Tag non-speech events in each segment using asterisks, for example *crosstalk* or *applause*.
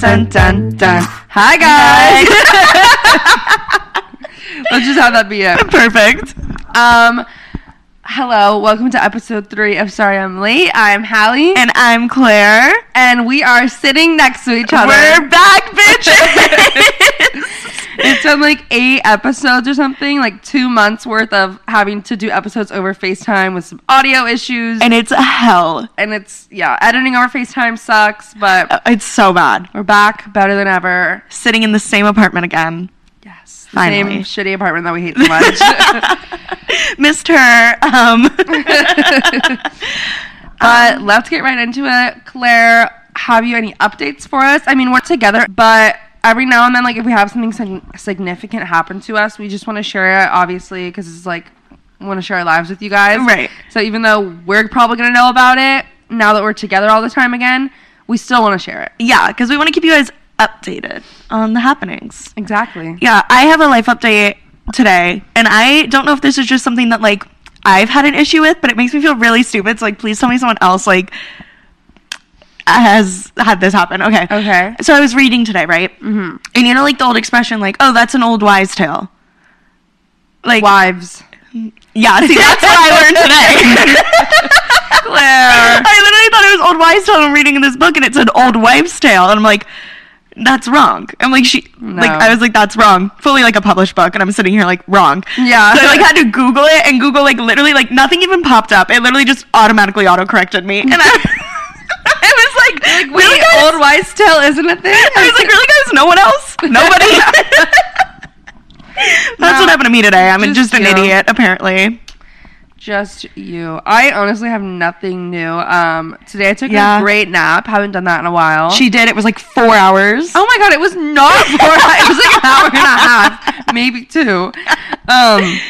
dun, dun, dun. Hi, guys. Let's just have that be it. Perfect. Um, hello, welcome to episode three of Sorry I'm Late. I'm Hallie, And I'm Claire. and we are sitting next to each other. We're back, bitches. *laughs* it's been like eight episodes or something, like two months worth of having to do episodes over FaceTime with some audio issues. and it's a hell. and it's, yeah, editing over FaceTime sucks, but Uh, It's so bad. we're back better than ever. Sitting in the same apartment again. Yes. The Finally. same shitty apartment that we hate so *laughs* much. *laughs* Missed her. Um, *laughs* But let's get right into it. Claire, have you any updates for us? I mean, we're together, but every now and then, like, if we have something sig- significant happen to us, we just want to share it, obviously, because it's like, we want to share our lives with you guys. Right. So even though we're probably going to know about it now that we're together all the time again, we still want to share it. yeah, because we want to keep you guys updated on the happenings. Exactly. Yeah, I have a life update today, and I don't know if this is just something that like I've had an issue with, but it makes me feel really stupid. So like, please tell me someone else like has had this happen. Okay. Okay. So I was reading today, right? Mm-hmm. And you know, like the old expression, like, "Oh, that's an old wise tale." Like, Wives. yeah. See, that's what I learned today. *laughs* Claire. I literally thought it was old wives' tale. I'm reading in this book, and it said old wives' tale, and I'm like, that's wrong. I'm like, she, No. like, I was like, that's wrong. Fully like a published book, and I'm sitting here like, wrong. Yeah. So I like had to Google it, and Google like literally like nothing even popped up. It literally just automatically auto corrected me, and I, like, Like, really, guys? old wives' tale isn't a thing? I was like, really, guys? No one else? Nobody. *laughs* That's No, what happened to me today. I'm just just an idiot, apparently. Just you. I honestly have nothing new. Um, today I took Yeah. a great nap. Haven't done that in a while. She did. It was like four hours. Oh my god, it was not four. *laughs* it was like an hour and a half, maybe two. Um,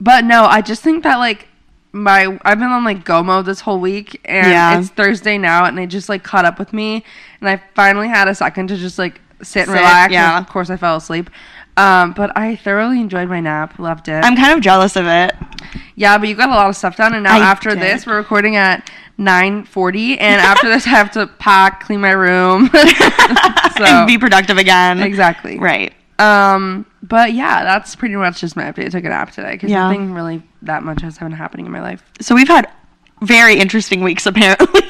but no, I just think that like my I've been on like go mode this whole week, and Yeah. it's Thursday now, and it just like caught up with me, and I finally had a second to just like sit and Sit, relax. yeah. and of course, I fell asleep. Um, but I thoroughly enjoyed my nap. Loved it. I'm kind of jealous of it. Yeah, but you got a lot of stuff done, and now I after did. this, we're recording at nine forty, and after this, I have to pack, clean my room. *laughs* *laughs* so and be productive again. exactly Right. Um, but yeah, that's pretty much just my update. I took a nap today because Yeah. nothing really that much has been happening in my life. So we've had very interesting weeks *laughs* apparently.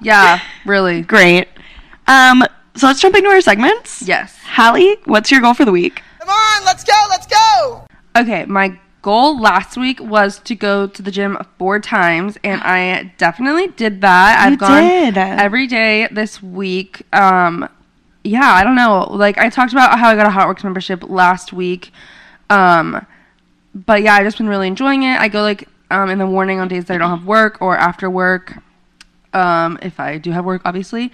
Yeah, really. Great. Um, so let's jump into our segments. Yes. Hallie, what's your goal for the week? Come on, let's go, let's go! Okay, my goal last week was to go to the gym four times, and I definitely did that. *gasps* I've You gone did. every day this week. Um, yeah, I don't know. Like I talked about how I got a Hotworx membership last week. Um, but yeah, I've just been really enjoying it. I go like um, in the morning on days that I don't have work or after work, um, if I do have work, obviously.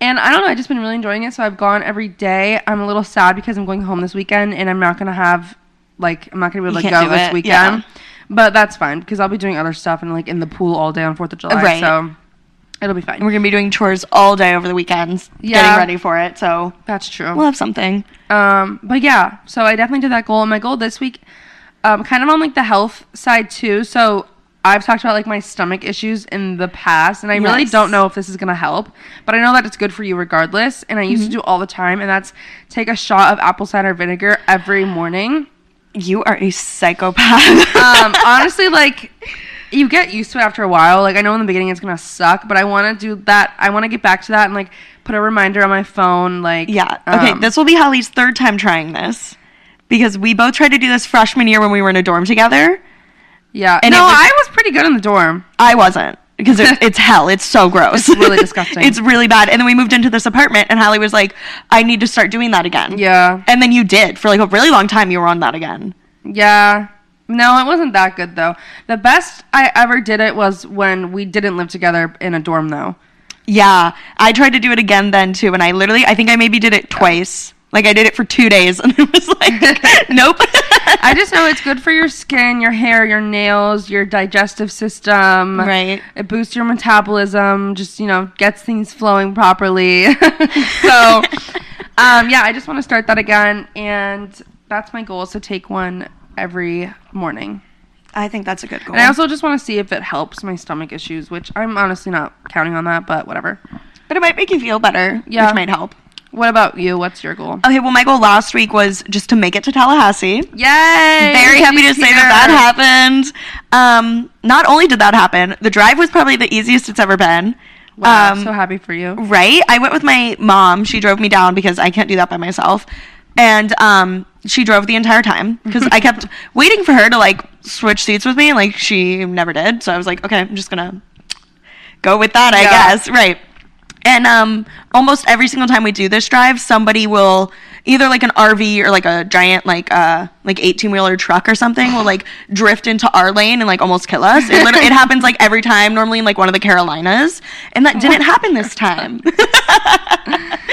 And I don't know, I've just been really enjoying it. So I've gone every day. I'm a little sad because I'm going home this weekend and I'm not gonna have like I'm not gonna be able to go this it, weekend. yeah. But that's fine because I'll be doing other stuff and like in the pool all day on Fourth of July. Right. So it'll be fine. We're gonna be doing chores all day over the weekends, Yeah. getting ready for it. So That's true. we'll have something. Um, but yeah, so I definitely did that goal. And my goal this week, um, kind of on like the health side too. So I've talked about like my stomach issues in the past, and I really don't know if this is gonna help, but I know that it's good for you regardless. And I used Mm-hmm. to do all the time, and that's take a shot of apple cider vinegar every morning. You are a psychopath. *laughs* Um, honestly, like you get used to it after a while. Like I know in the beginning it's gonna suck, but I want to do that. I want to get back to that and like put a reminder on my phone. Like yeah. Okay. um, this will be Hallie's third time trying this because we both tried to do this freshman year when we were in a dorm together. yeah. and no, was- I was pretty good in the dorm. I wasn't because it, *laughs* it's hell. It's so gross. It's really disgusting. *laughs* it's really bad. And then we moved into this apartment, and Holly was like, "I need to start doing that again." Yeah. And then you did for like a really long time. You were on that again. Yeah. No, it wasn't that good though. The best I ever did it was when we didn't live together in a dorm though. Yeah, I tried to do it again then too, and I literally, I think I maybe did it twice. Like I did it for two days, *laughs* and it was like, *laughs* nope. I just know it's good for your skin, your hair, your nails, your digestive system. Right. It boosts your metabolism, just, you know, gets things flowing properly. *laughs* so, um, yeah, I just want to start that again. And that's my goal is to take one every morning. I think that's a good goal. And I also just want to see if it helps my stomach issues, which I'm honestly not counting on that, but whatever. but it might make you feel better, Yeah. which might help. What about you? What's your goal? Okay, well, my goal last week was just to make it to Tallahassee. Yay! Very happy to say that that happened. Um, not only did that happen, the drive was probably the easiest it's ever been. Wow, Um, so happy for you. right? I went with my mom. She drove me down because I can't do that by myself. And um, she drove the entire time because I kept *laughs* waiting for her to like switch seats with me. Like she never did. So I was like, okay, I'm just gonna go with that, I Yeah. guess. Right. And um, almost every single time we do this drive, somebody will either like an RV or like a giant like uh like 18 wheeler truck or something will like *sighs* drift into our lane and like almost kill us. It, literally, it happens like every time, normally in like one of the Carolinas, and that didn't happen this time. *laughs*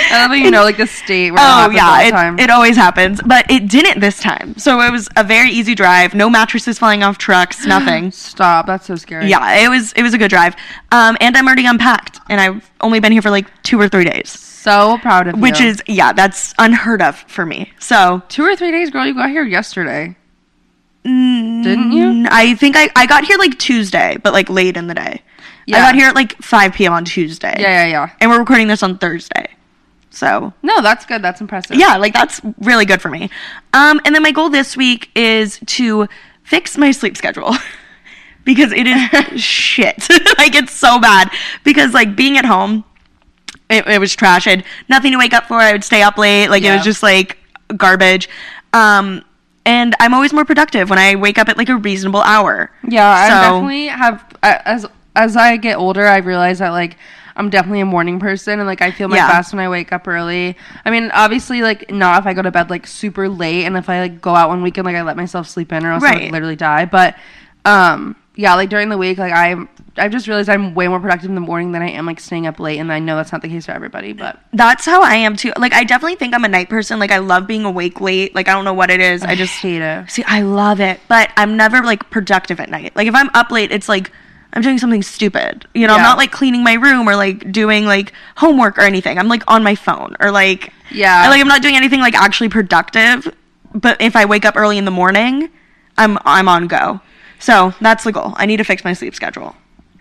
I love you know like the state where Oh yeah, it, it always happens, but it didn't this time. So it was a very easy drive. No mattresses falling off trucks, *gasps* nothing. Stop. That's so scary. yeah, it was it was a good drive. Um, and I'm already unpacked, and I've only been here for like two or three days, So proud of you. which is yeah, that's unheard of for me. So two or three days, girl. You got here yesterday. Didn't you? mm, I think I I got here like Tuesday, but like late in the day. Yeah. I got here at like 5 p.m. on Tuesday. Yeah, yeah, yeah. And we're recording this on Thursday. So No, that's good. That's impressive. yeah, like that's really good for me. Um, and then my goal this week is to fix my sleep schedule *laughs* because it is *laughs* shit. *laughs* like it's so bad because like being at home, it, it was trash. I had nothing to wake up for. I would stay up late. Like it was just like garbage. Um, and I'm always more productive when I wake up at like a reasonable hour. Yeah, I definitely have as as I get older, I realize that like I'm definitely a morning person and like I feel my Yeah. best when I wake up early. I mean, obviously like not if I go to bed like super late and if I like go out one weekend like I let myself sleep in or else I Right. would literally die. But um yeah, like during the week like I I've just realized I'm way more productive in the morning than I am like staying up late and I know that's not the case for everybody, but That's how I am too. Like I definitely think I'm a night person. Like I love being awake late. Like I don't know what it is. I just hate it. See, I love it, but I'm never like productive at night. Like if I'm up late, it's like I'm doing something stupid. You know, I'm not like cleaning my room or like doing like homework or anything. I'm like on my phone or like Yeah. I, like I'm not doing anything like actually productive. But if I wake up early in the morning, I'm I'm on go. So that's the goal. I need to fix my sleep schedule.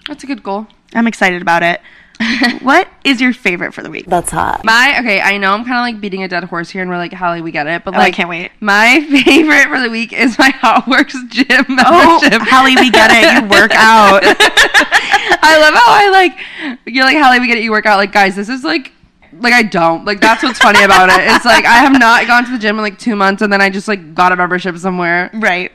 That's a good goal. I'm excited about it. *laughs* what is your favorite for the week? That's hot. My okay, I know I'm kind of like beating a dead horse here, and we're like, Hallie, we get it, but Oh, I can't wait. My *laughs* favorite for the week is my *laughs* Hotworx gym membership. Oh, Hallie, we get it. You work out. I love how I like. You're like Hallie, we get it. You work out. Like guys, this is like. Like I don't like that's what's funny about it. It's like I have not gone to the gym in like two months, and then I just like got a membership somewhere. right.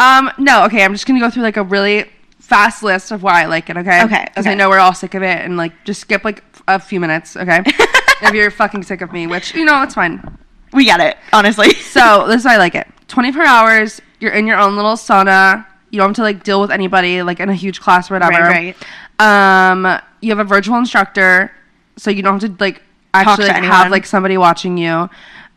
Um, no, okay, I'm just gonna go through like a really fast list of why I like it. Okay, Okay, because I know we're all sick of it, and like just skip like a few minutes. Okay, *laughs* if you're fucking sick of me, which you know it's fine. We get it, honestly. *laughs* So this is why I like it. 24 hours. You're in your own little sauna. You don't have to like deal with anybody like in a huge class or whatever. Right, Um, you have a virtual instructor, so you don't have to like actually to like, have like somebody watching you.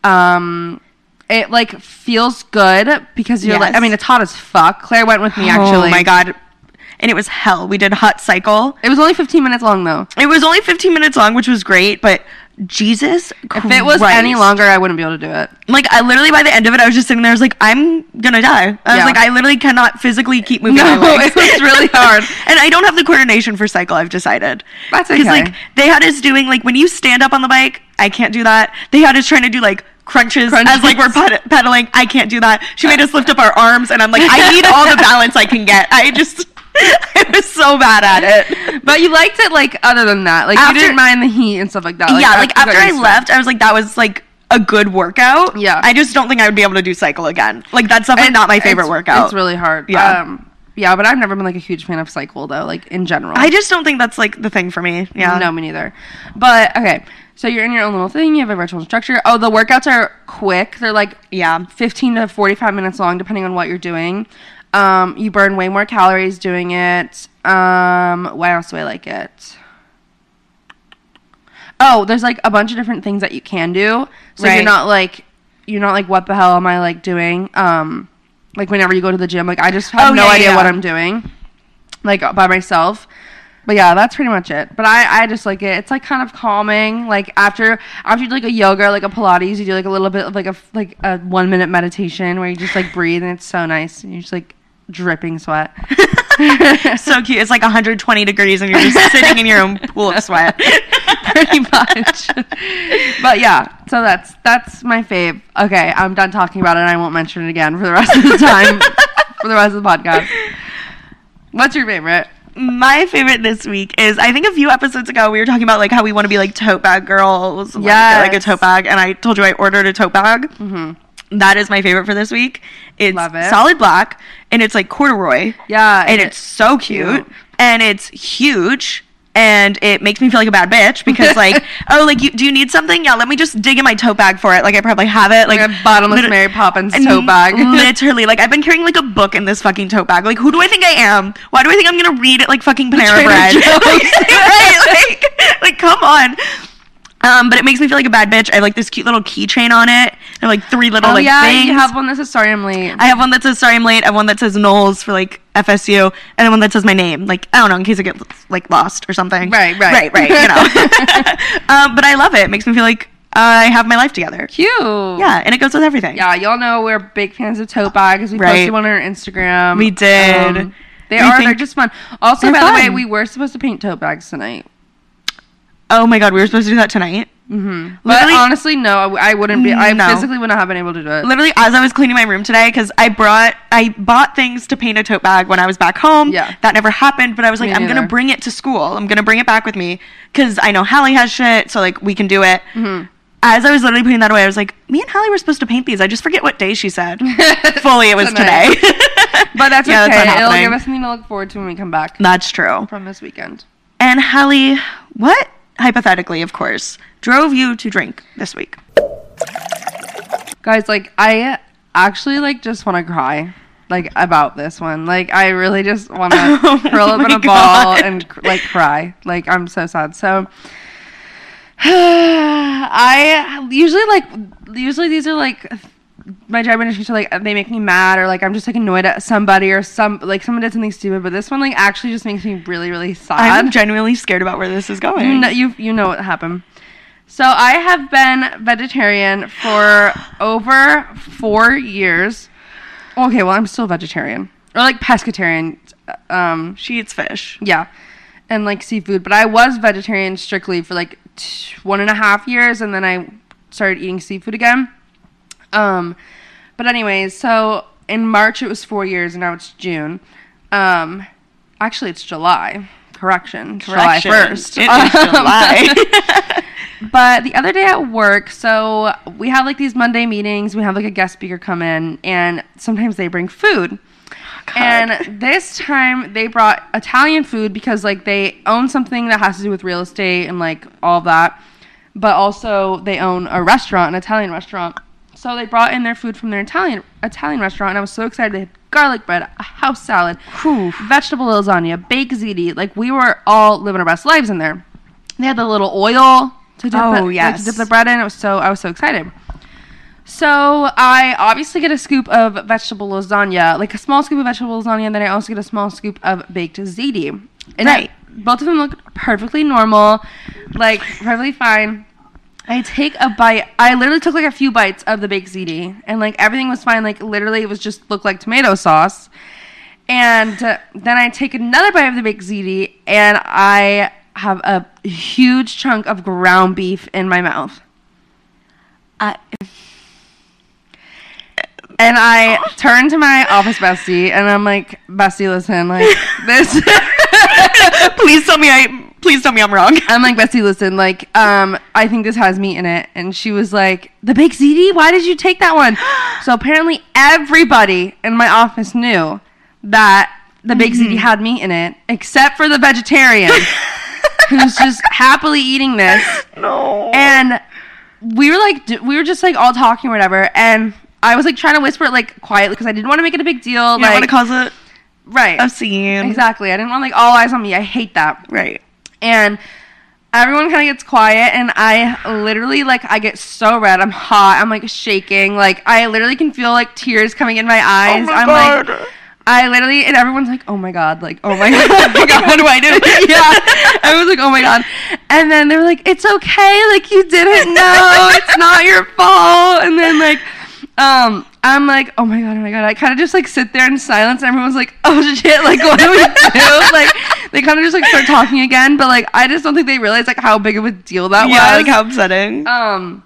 Um, it like feels good because you're like. I mean, it's hot as fuck. Claire went with me actually. Oh my god. And it was hell. We did hot cycle. It was only 15 minutes long though. It was only 15 minutes long, which was great, but Jesus If it was any longer, I wouldn't be able to do it. like I literally by the end of it, I was just sitting there. I was like, I'm gonna die. I was like, I literally cannot physically keep moving my No, *laughs* legs. it was really hard. *laughs* and I don't have the coordination for cycle. I've decided. That's okay. Because like they had us doing like when you stand up on the bike, I can't do that. They had us trying to do like crunches, Crunches. as like we're ped- pedaling. I can't do that. She made us lift up our arms, and I'm like, I need all the *laughs* balance I can get. I just, *laughs* I was so bad at it. But you liked it like other than that. Like After- you didn't mind the heat and stuff like that. yeah, like after I used to it. left, I was like, that was like a good workout. Yeah. I just don't think I would be able to do cycle again. Like that's definitely It- not my favorite it's- workout. It's really hard. Yeah. Um, yeah, but I've never been like a huge fan of cycle though, like in general. I just don't think that's like the thing for me. Yeah. No, me neither. But okay, so you're in your own little thing. You have a virtual instructor. Oh, the workouts are quick. They're like Yeah. 15 to 45 minutes long, depending on what you're doing. Um, you burn way more calories doing it. Um, why else do I like it? Oh, there's like a bunch of different things that you can do. So you're not like you're not like what the hell am I like doing? Um, like whenever you go to the gym, like I just have Oh, no yeah, idea yeah. what I'm doing, like by myself. But yeah, that's pretty much it. But I, I just like it. It's like kind of calming. Like after after you do like a yoga, like a Pilates, you do like a little bit of like a like a one minute meditation where you just like breathe and it's so nice. And you're just like dripping sweat. *laughs* so cute. It's like 120 degrees and you're just sitting in your own pool of sweat. *laughs* pretty much. but yeah, so that's that's my fave. Okay, I'm done talking about it. and I won't mention it again for the rest of the time, for the rest of the podcast. What's your favorite? My favorite this week is I think a few episodes ago we were talking about like how we want to be like tote bag girls, like, like a tote bag, and I told you I ordered a tote bag. Mm-hmm. That is my favorite for this week. It's it. solid black and it's like corduroy. Yeah, and it's so cute, cute. and it's huge and it makes me feel like a bad bitch because like *laughs* oh like you do you need something yeah let me just dig in my tote bag for it like i probably have it like, like, a bottomless Mary Poppins tote bag. *laughs* literally like i've been carrying like a book in this fucking tote bag like who do i think i am why do i think i'm gonna read it like fucking panera bread *laughs* right like like come on um, but it makes me feel like a bad bitch. I have like this cute little keychain on it. And like three little oh like yeah, things. you have one that says sorry I'm late. I have one that says sorry I'm late. I have one that says Noles for like FSU, and one that says my name. Like I don't know in case I get like lost or something. Right, right. right, right. You know. *laughs* *laughs* um, but I love it. It makes me feel like I have my life together. Cute. Yeah, and it goes with everything. Yeah, y'all know we're big fans of tote bags. We Right. posted one on our Instagram. We did. Um, they We are. They're just fun. Also, by the way, we were supposed to paint tote bags tonight. Oh my god, we were supposed to do that tonight. Mm-hmm. But Literally- honestly, no, I, I wouldn't be. I No. physically would not have been able to do it. Literally, as I was cleaning my room today, because I brought, I bought things to paint a tote bag when I was back home. Yeah. That never happened, but I was like, Me I'm gonna bring it to school. I'm gonna bring it back with me, because I know Hallie has shit, so like we can do it. Mhm. As I was literally putting that away, I was like, me and Hallie were supposed to paint these. I just forget what day she said. *laughs* Fully, it was Tonight. today. *laughs* But that's Yeah, okay. not It'll happening. give us something to look forward to when we come back That's true. from this weekend. And Hallie, what hypothetically, of course, drove you to drink this week? Guys, like I actually like just want to cry. Like about this one, like I really just want to *laughs* Oh curl up in a ball and like cry. Like I'm so sad. So *sighs* I usually like usually these are like my job issues are like they make me mad or like I'm just like annoyed at somebody or some like someone did something stupid. But this one like actually just makes me really really sad. I'm genuinely scared about where this is going. You know, you you know what happened. So I have been vegetarian for *gasps* over four years. Okay, well I'm still vegetarian or like pescatarian. Um, she eats fish. yeah, and like seafood. But I was vegetarian strictly for like t- one and a half years, and then I started eating seafood again. Um, but anyways, so in March it was four years, and now it's June. Um, actually, it's July. Correction, Correction. July first. It is July. *laughs* But the other day at work, so we have like these Monday meetings. We have like a guest speaker come in, and sometimes they bring food. God. And this time they brought Italian food because like they own something that has to do with real estate and like all that. But also they own a restaurant, an Italian restaurant. So they brought in their food from their Italian Italian restaurant, and I was so excited. They had garlic bread, a house salad, Whew. vegetable lasagna, baked ziti. Like we were all living our best lives in there. They had the little oil to dip, Oh, the, like, yes. to dip the bread in. It was so I was so excited. So I obviously get a scoop of vegetable lasagna, like a small scoop of vegetable lasagna, and then I also get a small scoop of baked ziti. And Right. I- both of them look perfectly normal, like perfectly fine. I take a bite. I literally took like a few bites of the baked ziti, and like everything was fine. Like literally, it was just looked like tomato sauce. And uh, then I take another bite of the baked ziti, and I have a huge chunk of ground beef in my mouth. I, And I turn to my office bestie, and I'm like, "Bestie, listen, like this." *laughs* please tell me I. Please tell me I'm wrong. *laughs* I'm like, Bestie, listen, like, um, I think this has meat in it. And she was like, The baked ziti? Why did you take that one? *gasps* So apparently everybody in my office knew that the baked ziti had meat in it, except for the vegetarian *laughs* who's just happily eating this. No. And we were like, we were just like all talking or whatever. And I was like trying to whisper it like quietly because I didn't want to make it a big deal. you don't want like, to cause it right. a scene. Exactly. I didn't want like all eyes on me. I hate that Right. And everyone kind of gets quiet and i literally like i get so red. I'm hot. I'm like shaking. Like i literally can feel like tears coming in my eyes. oh my i'm God. like i literally and everyone's like oh my god like oh my *laughs* god, oh my god what do i do? *laughs* Yeah. I was like oh my god. And then they were like it's okay. Like you didn't *laughs* know. It's not your fault. And then like um I'm like, oh my god, oh my god. I kind of just like sit there in silence, and everyone's like, oh shit, like what do we do? They kind of just like start talking *laughs* again, but like I just don't think they realize like how big of a deal that yeah, was. like how upsetting. um,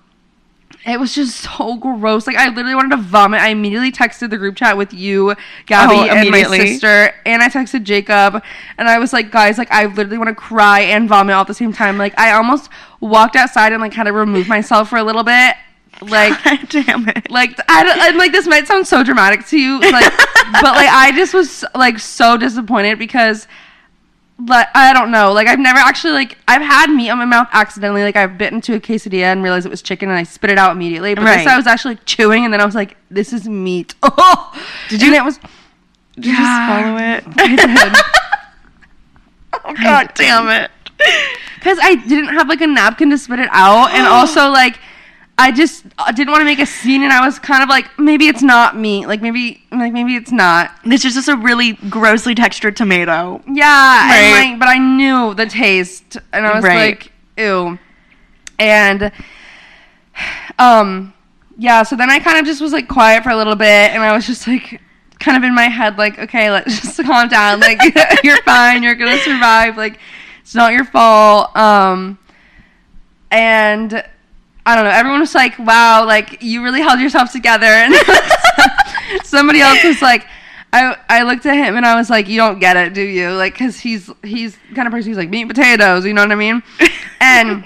it was just so gross. Like I literally wanted to vomit. I immediately texted the group chat with you, Gabby, Oh, and my sister, and I texted Jacob, and I was like, guys, like I literally want to cry and vomit all at the same time. Like I almost walked outside and like kind of removed myself for a little bit, like. *laughs* Damn it. Like I don't, and like this might sound so dramatic to you, like, *laughs* but like I just was like so disappointed because, like I don't know, like I've never actually like I've had meat on my mouth accidentally, like I've bitten into a quesadilla and realized it was chicken and I spit it out immediately. But Right. this I was actually like, chewing and then I was like, this is meat. Oh, *laughs* Did And you- it was. Did you just swallow it? *laughs* I did. *laughs* oh god damn it. because I didn't have like a napkin to spit it out, and *gasps* also like I just didn't want to make a scene, and I was kind of like maybe it's not meat, like maybe like maybe it's not. This is just a really grossly textured tomato. Yeah, Right. and like, but I knew the taste, and I was Right. like, ew. And, um, yeah. So then I kind of just was like quiet for a little bit, and I was just like, kind of in my head, like, okay, let's just *laughs* calm down. Like, *laughs* you're fine. You're gonna survive. Like, it's not your fault. Um, and I don't know. Everyone was like, "Wow, like you really held yourself together." *laughs* And somebody else was like, "I I looked at him and I was like, you don't get it, do you? Like, because he's he's kind of person who's like meat and potatoes, you know what I mean?" And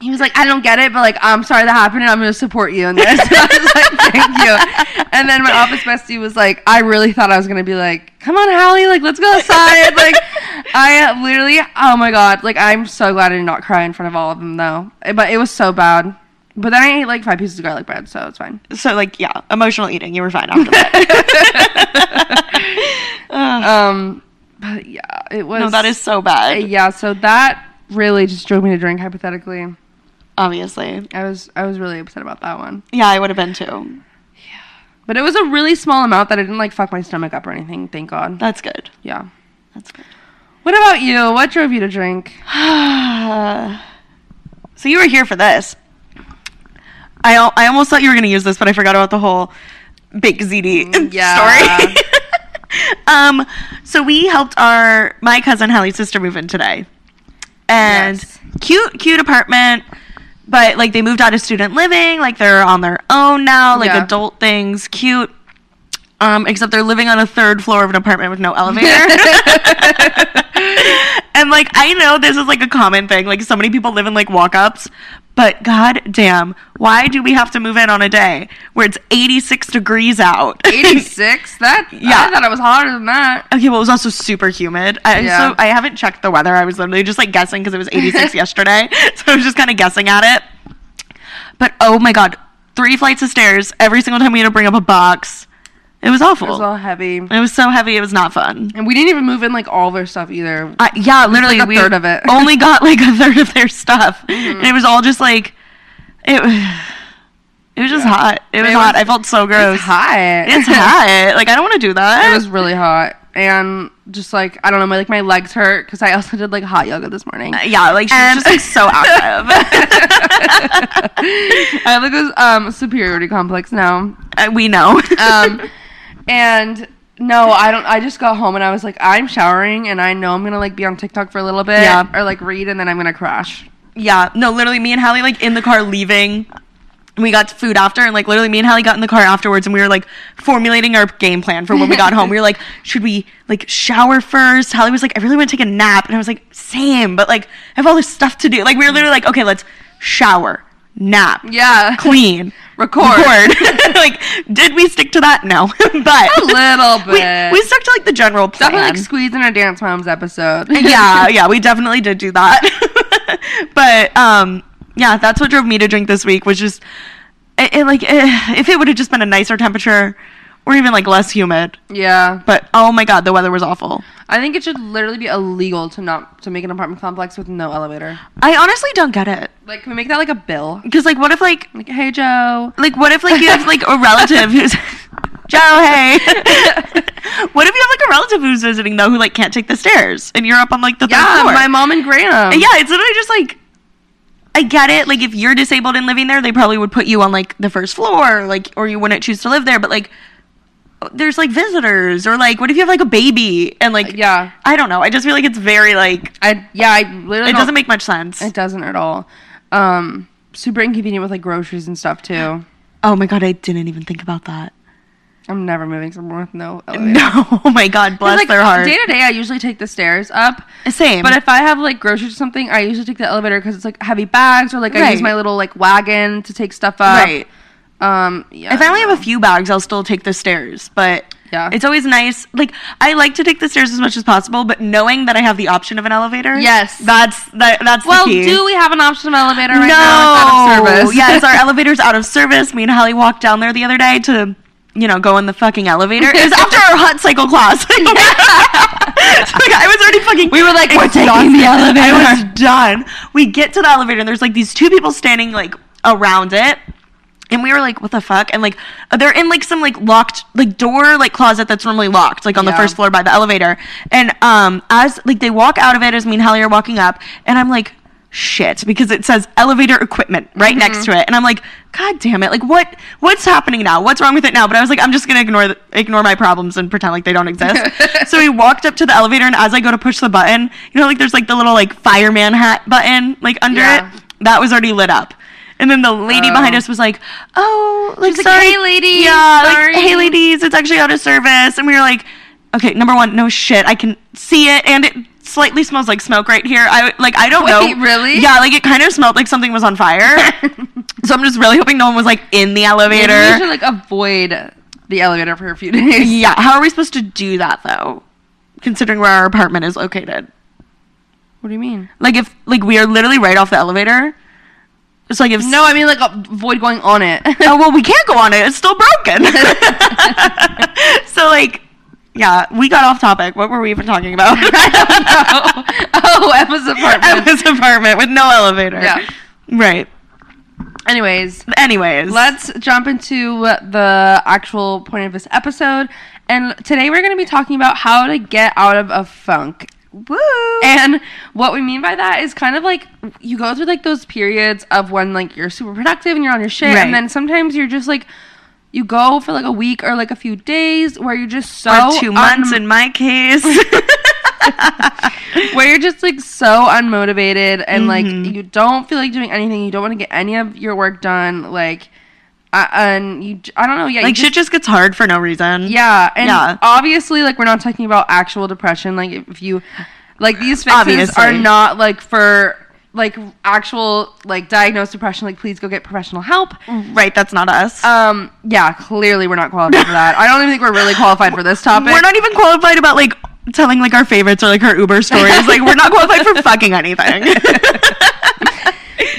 he was like, "I don't get it, but like I'm sorry that happened, and I'm gonna support you in this." *laughs* I was like, "Thank you." And then my office bestie was like, "I really thought I was gonna be like, come on, Hallie, like let's go outside." like, I literally, oh my god, like I'm so glad I did not cry in front of all of them though, but it was so bad. But then I ate like five pieces of garlic bread, so it's fine. So like yeah, emotional eating. You were fine after that. *laughs* Um, but yeah, it was. no, that is so bad. Yeah, so that really just drove me to drink. Hypothetically, Obviously. I was I was really upset about that one. Yeah, I would have been too. Yeah, but it was a really small amount that I didn't like fuck my stomach up or anything. Thank God. That's good. Yeah. That's good. What about you? What drove you to drink? *sighs* so you were here for this. I al- I almost thought you were going to use this, but I forgot about the whole baked ziti Mm, *laughs* yeah. story. *laughs* um, so we helped our my cousin Hallie's sister move in today, and Yes. cute cute apartment. But like they moved out of student living, like they're on their own now, like Yeah. adult things, cute. Um, except they're living on a third floor of an apartment with no elevator. *laughs* and like I know this is like a common thing. Like so many people live in like walk-ups, but god damn, why do we have to move in on a day where it's 86 degrees out? *laughs* 86? That yeah. Yeah. I thought it was hotter than that. Okay, well, it was also super humid. I, Yeah. So I haven't checked the weather. I was literally just like guessing because it was 86 *laughs* yesterday. *laughs* So I was just kind of guessing at it. But oh my god, three flights of stairs every single time we had to bring up a box. It was awful. It was all heavy. it was so heavy. It was not fun. And we didn't even move in like all of their stuff either. I, yeah, literally, like a we third of it. *laughs* only got like a third of their stuff, Mm-hmm. and it was all just like it. was- It was just hot. It was It hot. was- I felt so gross. It's hot. It's *laughs* hot. Like I don't want to do that. it was really hot. And just like, I don't know, my like my legs hurt because I also did like hot yoga this morning. yeah, like she's And- just like so active. *laughs* I have like this um superiority complex now. Uh, we know. Um and no, I don't I just got home and I was like, I'm showering and I know I'm gonna like be on TikTok for a little bit Yeah. or like read and then I'm gonna crash. yeah, no, literally, me and Hallie like in the car leaving. We got food after, and like literally, me and Hallie got in the car afterwards, and we were like formulating our game plan for when we got home. We were like, should we like shower first? Hallie was like, I really want to take a nap, and I was like, same, but like I have all this stuff to do. Like we were literally like, okay, let's shower, nap, Yeah. clean, *laughs* Record. *laughs* *laughs* like, did we stick to that? No, but A little we, bit. we stuck to like the general plan. Definitely like squeeze in a Dance Moms episode. yeah, yeah, we definitely did do that. but um, yeah, that's what drove me to drink this week. Was just it, it, like eh, if it would have just been a nicer temperature or even like less humid. yeah. But oh my god, the weather was awful. I think it should literally be illegal to not to make an apartment complex with no elevator. I honestly don't get it Like, can we make that like a bill? because like what if like Like, hey Joe. like what if like you have like a relative who's *laughs* Joe, hey. *laughs* what if you have like a relative who's visiting though who like can't take the stairs and you're up on like the third Yeah, floor? my mom and Graham. yeah, it's literally just like I get it. Like if you're disabled and living there, they probably would put you on like the first floor, like or you wouldn't choose to live there. But like there's like visitors or like what if you have like a baby and like Yeah. I don't know. I just feel like it's very like I yeah, I literally it doesn't make much sense. It doesn't at all. Um, super inconvenient with like groceries and stuff too. Oh my god, I didn't even think about that. I'm never moving somewhere with no *laughs* elevator. No, oh my god, bless like, their heart. Day to day, I usually take the stairs up. Same. But if I have like groceries or something, I usually take the elevator because it's like heavy bags or like I use my little like wagon to take stuff up. right. Um. Yeah. If I only have a few bags, I'll still take the stairs. But Yeah. it's always nice. Like I like to take the stairs as much as possible, but knowing that I have the option of an elevator, Yes. that's that, that's well, the key. do we have an option of an elevator right no, now? It's out of service. *laughs* yes, our *laughs* elevator's out of service. Me and Hallie walked down there the other day to, you know, go in the fucking elevator. It was *laughs* after our hot cycle class. So, like, I was already fucking. We were like, we're taking the elevator. I was done. We get to the elevator and there's like these two people standing like around it. And we were like, what the fuck? And like, they're in like some like locked, like door, like closet that's normally locked, like on the first floor by the elevator. And um, as like they walk out of it, as me and Hallie are walking up, and I'm like, shit, because it says elevator equipment right next to it. And I'm like, god damn it, like what, what's happening now? What's wrong with it now? But I was like, I'm just gonna ignore the, ignore my problems and pretend like they don't exist. *laughs* so we walked up to the elevator, and as I go to push the button, you know, like there's like the little like fireman hat button like under Yeah. it. That was already lit up. And then the lady behind Oh. us was like, "Oh, like, She's like, sorry, "Hey, ladies, yeah, sorry." like, hey, ladies, it's actually out of service." And we were like, "Okay, number one, no shit, I can see it, and it slightly smells like smoke right here. I like, I don't Wait, know, really? Yeah, like it kind of smelled like something was on fire. *laughs* so I'm just really hoping no one was like in the elevator. we should like avoid the elevator for a few days. yeah, how are we supposed to do that though? Considering where our apartment is located, What do you mean? like if like we are literally right off the elevator. It's like if No, I mean like avoid going on it. *laughs* oh well we can't go on it it's still broken *laughs* so like yeah we got off topic what were we even talking about *laughs* oh, Emma's apartment. Emma's apartment with no elevator Yeah. right Anyways, anyways let's jump into the actual point of this episode. And today we're going to be talking about how to get out of a funk. Woo And what we mean by that is kind of like you go through like those periods of when like you're super productive and you're on your shit, Right. and then sometimes you're just like you go for like a week or like a few days where you're just so or two months un- in my case *laughs* where you're just like so unmotivated and like Mhm. you don't feel like doing anything. You don't want to get any of your work done. Like, uh, and you, I don't know. Yeah, like shit just gets hard for no reason Yeah, and Yeah. obviously, like we're not talking about actual depression. Like if you, like these fixes Obviously. are not like for like actual like diagnosed depression. Like please go get professional help. right that's not us Um, yeah, clearly we're not qualified for that. I don't even think we're really qualified for this topic. we're not even qualified about like telling like our favorites or like our uber stories like we're not qualified for fucking anything *laughs*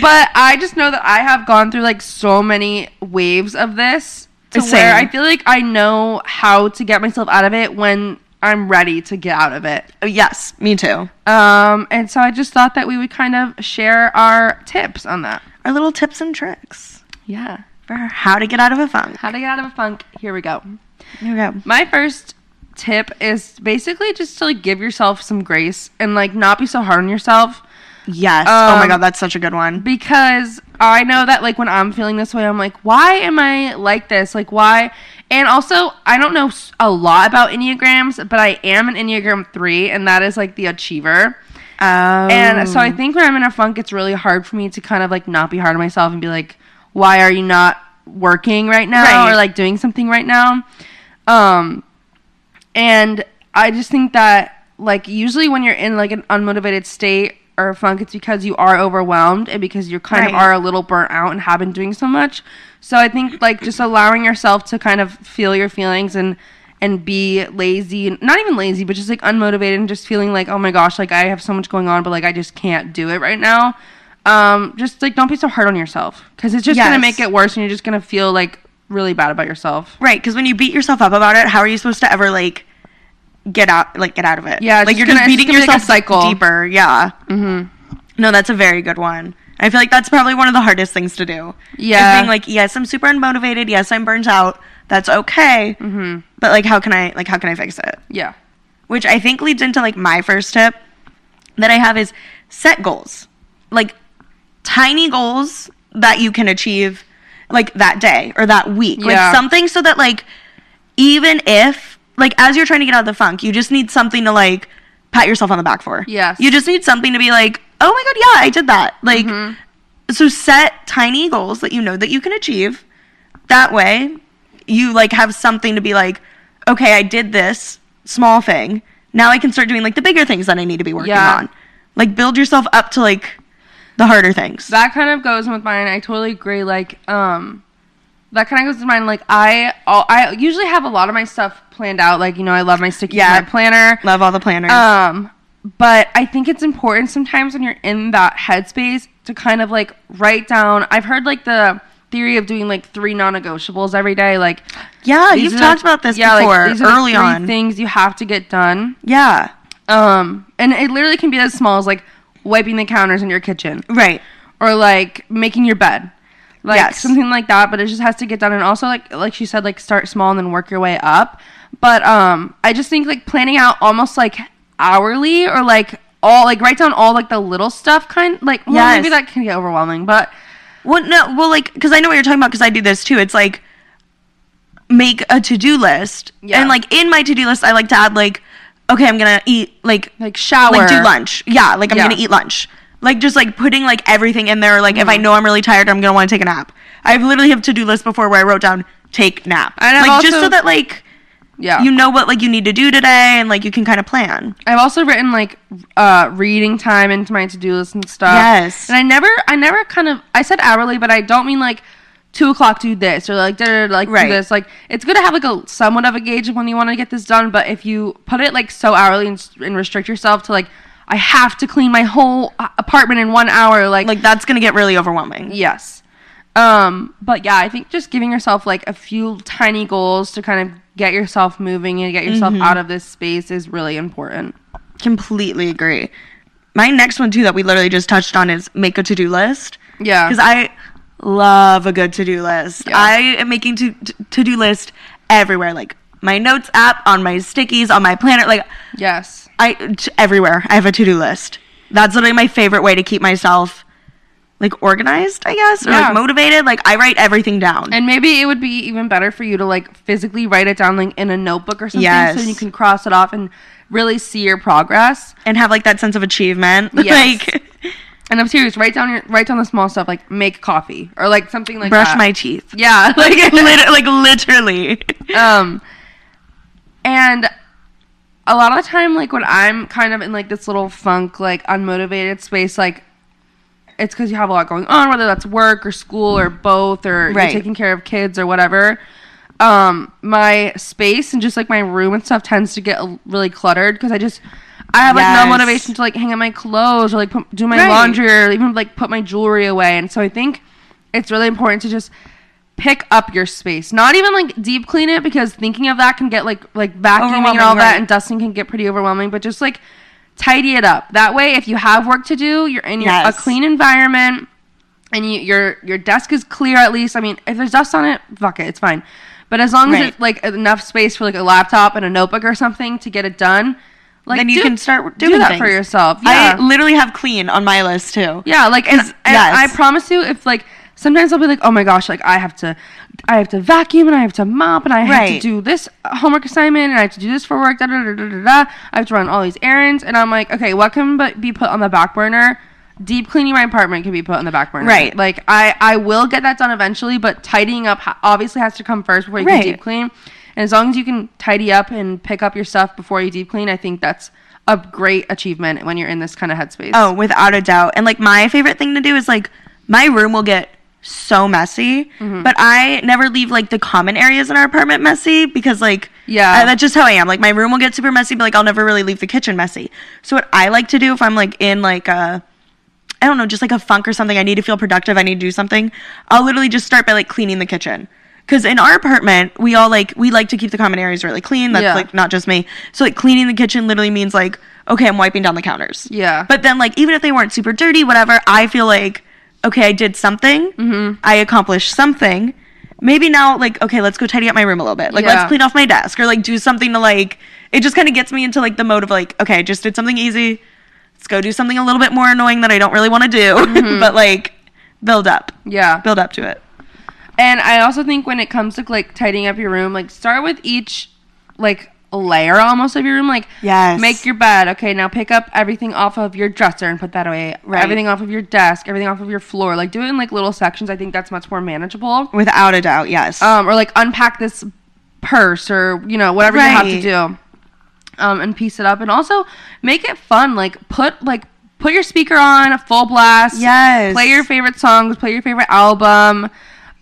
but I just know that I have gone through like so many waves of this to Same. where I feel like I know how to get myself out of it when I'm ready to get out of it. yes me too Um, and so I just thought that we would kind of share our tips on that. our little tips and tricks Yeah. for how to get out of a funk How to get out of a funk. Here we go. here we go My first tip is basically just to like give yourself some grace and like not be so hard on yourself Yes. oh my Um, god, that's such a good one. because I know that like when I'm feeling this way, I'm like, why am I like this? Like why? And also, I don't know a lot about enneagrams, but I am an enneagram three, and that is like the achiever. Um, And so I think when I'm in a funk, it's really hard for me to kind of like not be hard on myself and be like, why are you not working right now Right. or like doing something right now? Um, and I just think that like usually when you're in like an unmotivated state or funk, it's because you are overwhelmed and because you kind of are a little burnt out and have been doing so much. So I think like just allowing yourself to kind of feel your feelings and and be lazy and not even lazy but just like unmotivated and just feeling like oh my gosh like i have so much going on but like i just can't do it right now. Um just like don't be so hard on yourself because it's just gonna make it worse and you're just gonna feel like really bad about yourself. Right, because when you beat yourself up about it, how are you supposed to ever like get out, like get out of it? Yeah, like you're just beating gonna like a yourself cycle. deeper. Yeah. mm-hmm No, that's a very good one. I feel like that's probably one of the hardest things to do. Yeah. being like, yes, I'm super unmotivated. Yes, I'm burnt out. That's okay. mm-hmm But like, how can I like how can I fix it? yeah which I think leads into like my first tip that I have is set goals. Like tiny goals that you can achieve like that day or that week. Yeah. Like something so that like even if like as you're trying to get out of the funk, you just need something to like pat yourself on the back for. Yes. You just need something to be like, "Oh my god, yeah, I did that." Like Mm-hmm. so set tiny goals that you know that you can achieve. That way, you like have something to be like, "Okay, I did this small thing. Now I can start doing like the bigger things that I need to be working Yeah. on." Like build yourself up to like the harder things. that kind of goes with mine. I totally agree. Like, um, that kind of goes with mine. Like, I, all, I usually have a lot of my stuff planned out. Like, you know, I love my sticky Yeah. planner. Love all the planners. Um, but I think it's important sometimes when you're in that headspace to kind of like write down. I've heard like the theory of doing like three non-negotiables every day. Like, yeah, you've talked the- about this yeah, like, before the early three on. things you have to get done. Yeah. Um, and it literally can be as small as like wiping the counters in your kitchen Right. or like making your bed like Yes. something like that but it just has to get done and also like like she said like start small and then work your way up but um i just think like planning out almost like hourly or like all like write down all like the little stuff kind like well, Yes. maybe that can get overwhelming but Well, no, well, like, because I know what you're talking about, because I do this too. It's like make a to do list, Yeah. and like in my to do list, I like to add like, okay, I'm gonna eat like like shower like do lunch. Yeah, like I'm Yeah. gonna eat lunch. Like just like putting like everything in there. Like Mm-hmm. if I know I'm really tired, I'm gonna want to take a nap. I've literally have to do list before where I wrote down take nap. And like just so that like yeah you know what like you need to do today and like you can kind of plan. I've also written like uh reading time into my to do list and stuff. Yes. And I never I never kind of I said hourly, but I don't mean like two o'clock do this or like da, like Right. do this. Like it's good to have like a somewhat of a gauge of when you want to get this done, but if you put it like so hourly and, and restrict yourself to like I have to clean my whole uh, apartment in one hour, like Like that's gonna get really overwhelming. yes. Um, but yeah, I think just giving yourself like a few tiny goals to kind of get yourself moving and get yourself Mm-hmm. out of this space is really important. Completely agree. My next one too that we literally just touched on is make a to do list. Yeah. because I love a good to do list. Yeah. I am making to to do list everywhere, like my notes app, on my stickies, on my planner, like yes. I t- everywhere. I have a to do list. That's literally my favorite way to keep myself like organized, I guess, or Yeah. like motivated. Like I write everything down. And maybe it would be even better for you to like physically write it down like in a notebook or something Yes. so you can cross it off and really see your progress. and have like that sense of achievement. Yes. *laughs* like *laughs* And I'm serious, write down your write down the small stuff like make coffee or like something like brush that. my teeth. Yeah, *laughs* Like like lit- like literally. um and a lot of the time like when i'm kind of in like this little funk like unmotivated space like it's because you have a lot going on whether that's work or school or both or Right. you're taking care of kids or whatever um my space and just like my room and stuff tends to get really cluttered because i just i have like Yes. no motivation to like hang up my clothes or like put, do my Right. laundry or even like put my jewelry away and so i think it's really important to just pick up your space. Not even like deep clean it because thinking of that can get like like vacuuming and all that and dusting can get pretty overwhelming, but just like tidy it up. That way if you have work to do, you're in your, Yes. a clean environment and you, your your desk is clear at least. I mean, if there's dust on it, fuck it, it's fine. But as long as Right. it's like enough space for like a laptop and a notebook or something to get it done, like then you do- can start do doing that things. for yourself. I Yeah. literally have clean on my list too. Yeah, like and, and yes. I promise you, if like sometimes I'll be like, oh my gosh, like I have to, I have to vacuum and I have to mop and I have to do this homework assignment and I have to do this for work. Da da da da da. da. I have to run all these errands and I'm like, okay, what can but be put on the back burner? Deep cleaning my apartment can be put on the back burner. Right. Like I I will get that done eventually, but tidying up obviously has to come first before you Right. can deep clean. And as long as you can tidy up and pick up your stuff before you deep clean, I think that's a great achievement when you're in this kind of headspace. Oh, without a doubt. And like my favorite thing to do is like my room will get so messy, Mm-hmm. but I never leave like the common areas in our apartment messy because like Yeah. uh, that's just how I am. Like my room will get super messy, but like I'll never really leave the kitchen messy. So what I like to do if I'm like in like a I don't know, just like a funk or something, I need to feel productive, I need to do something, I'll literally just start by like cleaning the kitchen. Cause in our apartment, we all like we like to keep the common areas really clean. That's Yeah. like not just me. So like cleaning the kitchen literally means like, okay, I'm wiping down the counters. Yeah. But then like even if they weren't super dirty, whatever, I feel like, okay, I did something. Mm-hmm. I accomplished something. Maybe now, like, okay, let's go tidy up my room a little bit. Like, Yeah. let's clean off my desk or like do something to like. It just kind of gets me into like the mode of like, okay, I just did something easy. Let's go do something a little bit more annoying that I don't really want to do. Mm-hmm. *laughs* but like, build up, Yeah. build up to it. And I also think when it comes to like tidying up your room, like start with each like layer almost of your room. Like Yes. make your bed. Okay, now pick up everything off of your dresser and put that away. Right. Everything off of your desk, everything off of your floor. Like do it in like little sections. I think that's much more manageable. Without a doubt, yes. Um, or like unpack this purse or you know whatever you have to do. Um, and piece it up and also make it fun. Like put like put your speaker on full blast. Yes. Play your favorite songs. Play your favorite album.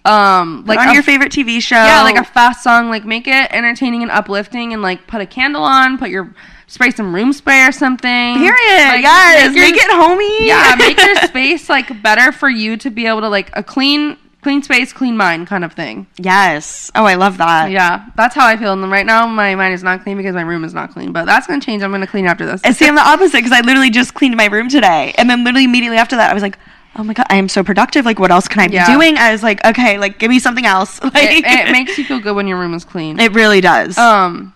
Um, like on a your favorite TV show. yeah, like a fast song. Like make it entertaining and uplifting, and like put a candle on. Put your spray some room spray or something. period. Like, yes, your- make it homey. Yeah, make your *laughs* space like better for you to be able to like a clean, clean space, clean mind kind of thing. yes. Oh, I love that. Yeah, that's how I feel. And right now, my mind is not clean because my room is not clean. But that's gonna change. I'm gonna clean after this. And see, I'm the opposite because I literally just cleaned my room today, and then literally immediately after that, I was like, "Oh my god, I am so productive! Like, what else can I be Yeah. doing?" I was like, "Okay, like, give me something else." Like, *laughs* it, it *laughs* makes you feel good when your room is clean. it really does. um,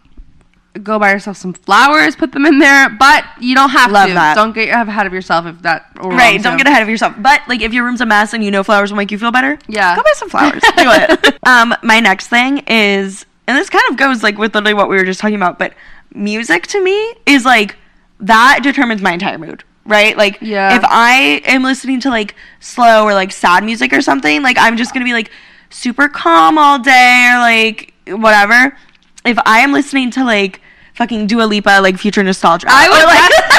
go buy yourself some flowers, put them in there, but you don't have Love to. that. Don't get ahead of yourself if that. right? Don't get ahead of yourself. But like, if your room's a mess and you know flowers will make you feel better, Yeah. go buy some flowers. Do it. *laughs* um, my next thing is, and this kind of goes like with literally what we were just talking about, but music to me is like that determines my entire mood. Right? Like, Yeah. if I am listening to like slow or like sad music or something, like I'm just gonna be like super calm all day or like whatever. If I am listening to like fucking Dua Lipa, like future nostalgia, I would like *laughs*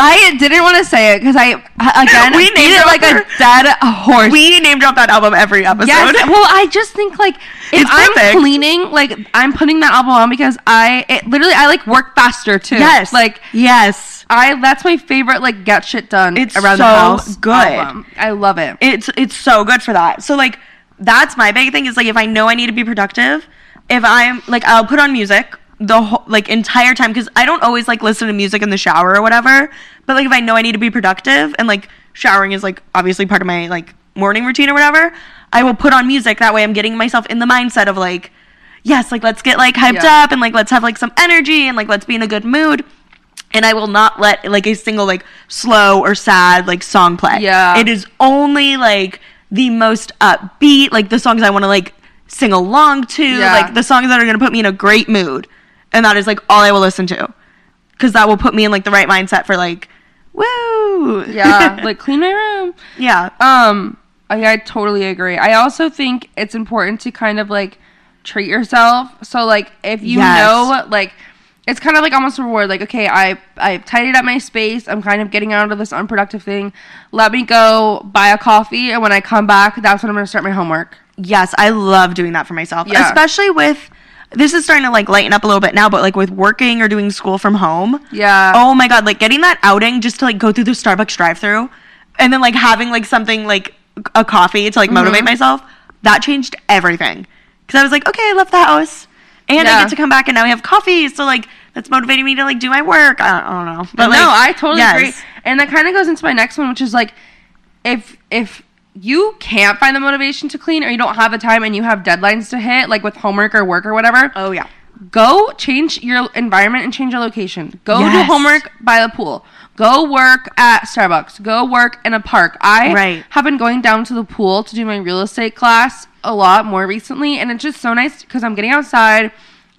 I didn't want to say it because I again We beat it like a dead horse. we name drop that album every episode. Yes. Well, I just think like if It's I'm perfect. cleaning, like I'm putting that album on because I it literally I like work faster too. yes, Like yes, I that's my favorite like get shit done It's around so the house. good. album. I love it. it's it's so good for that. So like that's my big thing is like if I know I need to be productive, if I'm like I'll put on music the whole like entire time because I don't always like listen to music in the shower or whatever. But like if I know I need to be productive and like showering is like obviously part of my like morning routine or whatever, I will put on music. That way I'm getting myself in the mindset of like, yes, like let's get like hyped Yeah. up and like let's have like some energy and like let's be in a good mood. And I will not let like a single like slow or sad like song play. Yeah. It is only like the most upbeat, like the songs I want to like sing along to, Yeah. like the songs that are going to put me in a great mood. And that is like all I will listen to. Cuz that will put me in like the right mindset for like woo. yeah, *laughs* like clean my room. yeah. Um, I, I totally agree. I also think it's important to kind of like treat yourself. So like if you Yes. know like it's kind of like almost a reward. Like okay, I I tidied up my space. I'm kind of getting out of this unproductive thing. Let me go buy a coffee, and when I come back, that's when I'm gonna start my homework. Yes, I love doing that for myself. Yeah. Especially with this is starting to like lighten up a little bit now, but like with working or doing school from home. Yeah. Oh my god, like getting that outing just to like go through the Starbucks drive-through and then like having like something like a coffee to like motivate Mm-hmm. myself, that changed everything. Cuz I was like, okay, I left the house and I get to come back and now we have coffee, so like that's motivating me to like do my work. I don't, I don't know. But like, no, I totally yes. agree. And that kind of goes into my next one, which is like, if if you can't find the motivation to clean, or you don't have the time, and you have deadlines to hit, like with homework or work or whatever, Oh yeah. go change your environment and change your location. Go do homework by the pool. Go work at Starbucks. Go work in a park. I Right. have been going down to the pool to do my real estate class a lot more recently, and it's just so nice because I'm getting outside.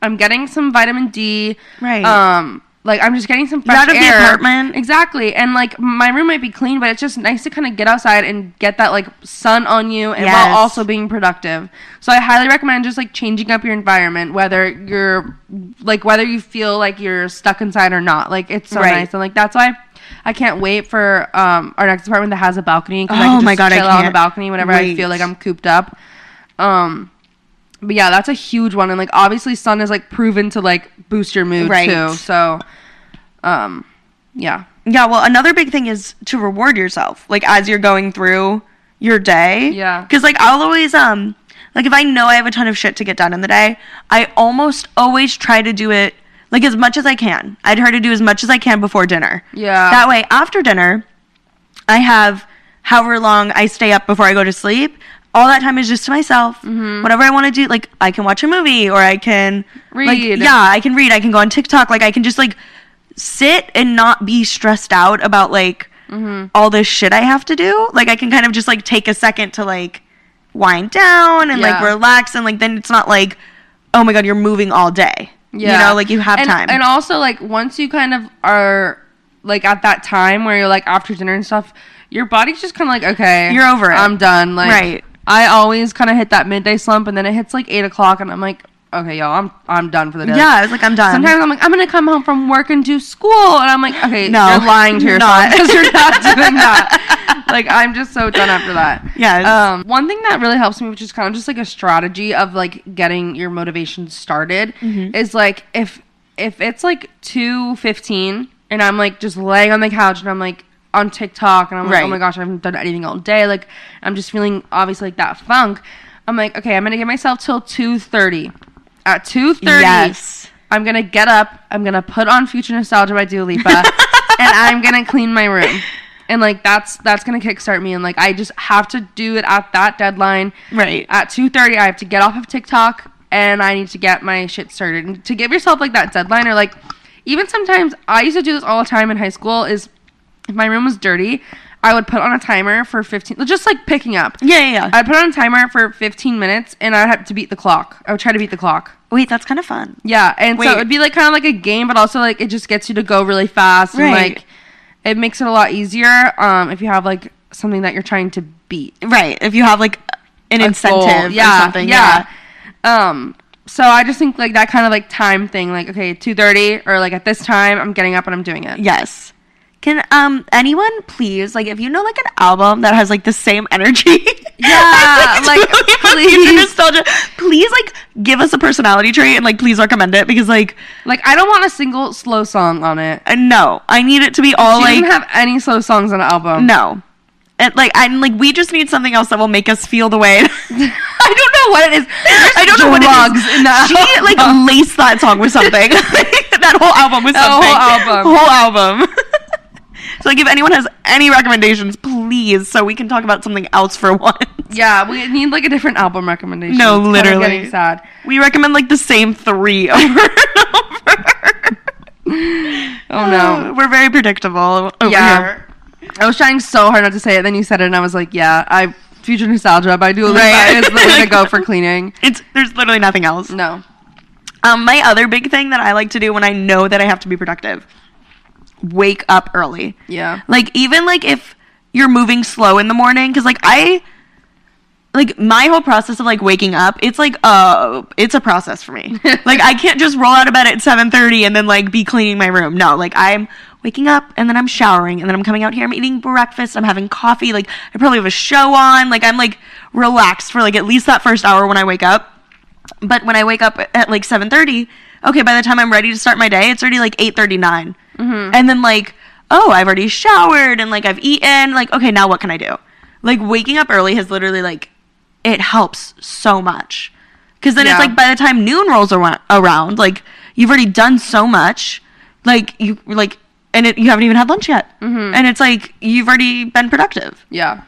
I'm getting some vitamin D. Right. Um, like I'm just getting some fresh out of the apartment. Exactly, and like my room might be clean, but it's just nice to kind of get outside and get that like sun on you, and Yes. while also being productive. So I highly recommend just like changing up your environment, whether you're like whether you feel like you're stuck inside or not. Like it's so Right. nice, and like that's why. I can't wait for um, our next apartment that has a balcony because I Oh can just my God, I chill out on the balcony whenever I feel like I'm cooped up. Um, but yeah, that's a huge one, and like obviously sun is like proven to like boost your mood Right. too. So, um, yeah, Yeah, well, another big thing is to reward yourself, like as you're going through your day. Yeah. Because like I'll always um like if I know I have a ton of shit to get done in the day, I almost always try to do it like as much as I can. I try to do as much as I can before dinner. Yeah. That way, after dinner, I have however long I stay up before I go to sleep. All that time is just to myself. Mm-hmm. Whatever I want to do, like I can watch a movie or I can like, Read. yeah, I can read. I can go on TikTok. Like I can just like sit and not be stressed out about like all this shit I have to do. Like I can kind of just like take a second to like wind down and like relax and like then it's not like oh my god you're moving all day. Yeah. You know, like you have and, time. And also, like, once you kind of are, like, at that time where you're, like, after dinner and stuff, your body's just kind of like, okay. You're over it. I'm done. Like, Right. I always kind of hit that midday slump, and then it hits, like, 8 o'clock, and I'm like, okay, y'all, I'm, I'm done for the day. yeah, I was like I'm done. Sometimes I'm like, I'm gonna come home from work and do school, and I'm like, okay, No, you're lying to yourself because you're not *laughs* doing that. like, I'm just so done after that. Yes. Um, one thing that really helps me, which is kind of just like a strategy of like getting your motivation started, Mm-hmm. is like if if it's like two fifteen and I'm like just laying on the couch and I'm like on TikTok and I'm like, Right. oh my gosh, I haven't done anything all day. Like I'm just feeling obviously like that funk. I'm like, okay, I'm gonna give myself till two thirty. At two thirty, Yes. I'm gonna get up. I'm gonna put on Future Nostalgia by Dua Lipa, *laughs* and I'm gonna clean my room. And like that's that's gonna kickstart me. And like I just have to do it at that deadline. Right. At two thirty, I have to get off of TikTok and I need to get my shit started. And to give yourself like that deadline, or like even sometimes I used to do this all the time in high school. Is if my room was dirty, I would put on a timer for fifteen, just like picking up. yeah, yeah, yeah. I'd put on a timer for 15 minutes and I'd have to beat the clock. I would try to beat the clock. Wait, that's kind of fun. Yeah, and so it would be like kind of like a game, but also like it just gets you to go really fast and like it makes it a lot easier um, if you have like something that you're trying to beat. Right. If you have like an A incentive goal. or something. Yeah. Um. So I just think like that kind of like time thing, like okay, two thirty or like at this time, I'm getting up and I'm doing it. Yes. Can um anyone please like if you know like an album that has like the same energy? *laughs* *laughs* Yeah, like, please. please. nostalgia. Please like give us a personality trait and like please recommend it because like Like I don't want a single slow song on it. uh, no, I need it to be all She like doesn't have any slow songs on an album. no. And like I'm like we just need something else that will make us feel the way. *laughs* I don't know what it is. I don't know what it is. in that she like album. laced that song with something. that whole album was That whole something. album. Whole album. *laughs* so like if anyone has any recommendations, please, so we can talk about something else for *laughs* once. Yeah, we need like a different album recommendation. No, It's literally. getting sad. We recommend like the same three *laughs* over and over. Oh no. We're very predictable over yeah. here. I was trying so hard not to say it, then you said it, and I was like, yeah, I future nostalgia by Dua Lipa Right. is the way to go for cleaning. It's there's literally nothing else. No. Um, my other big thing that I like to do when I know that I have to be productive, wake up early. Yeah. Like even like if you're moving slow in the morning, because like I, like my whole process of like waking up, it's like uh, it's a process for me. *laughs* like I can't just roll out of bed at seven thirty and then like be cleaning my room. No, like I'm waking up and then I'm showering and then I'm coming out here. I'm eating breakfast. I'm having coffee. Like I probably have a show on. Like I'm like relaxed for like at least that first hour when I wake up. But when I wake up at like 7:30, okay, by the time I'm ready to start my day, it's already like 8:39. Mm-hmm. And then like, oh, I've already showered and like I've eaten, like okay, now what can I do? Like waking up early has literally like it helps so much. Cuz then Yeah. it's like by the time noon rolls ar- around, like you've already done so much. Like you like and it, you haven't even had lunch yet. Mm-hmm. And it's like you've already been productive. Yeah.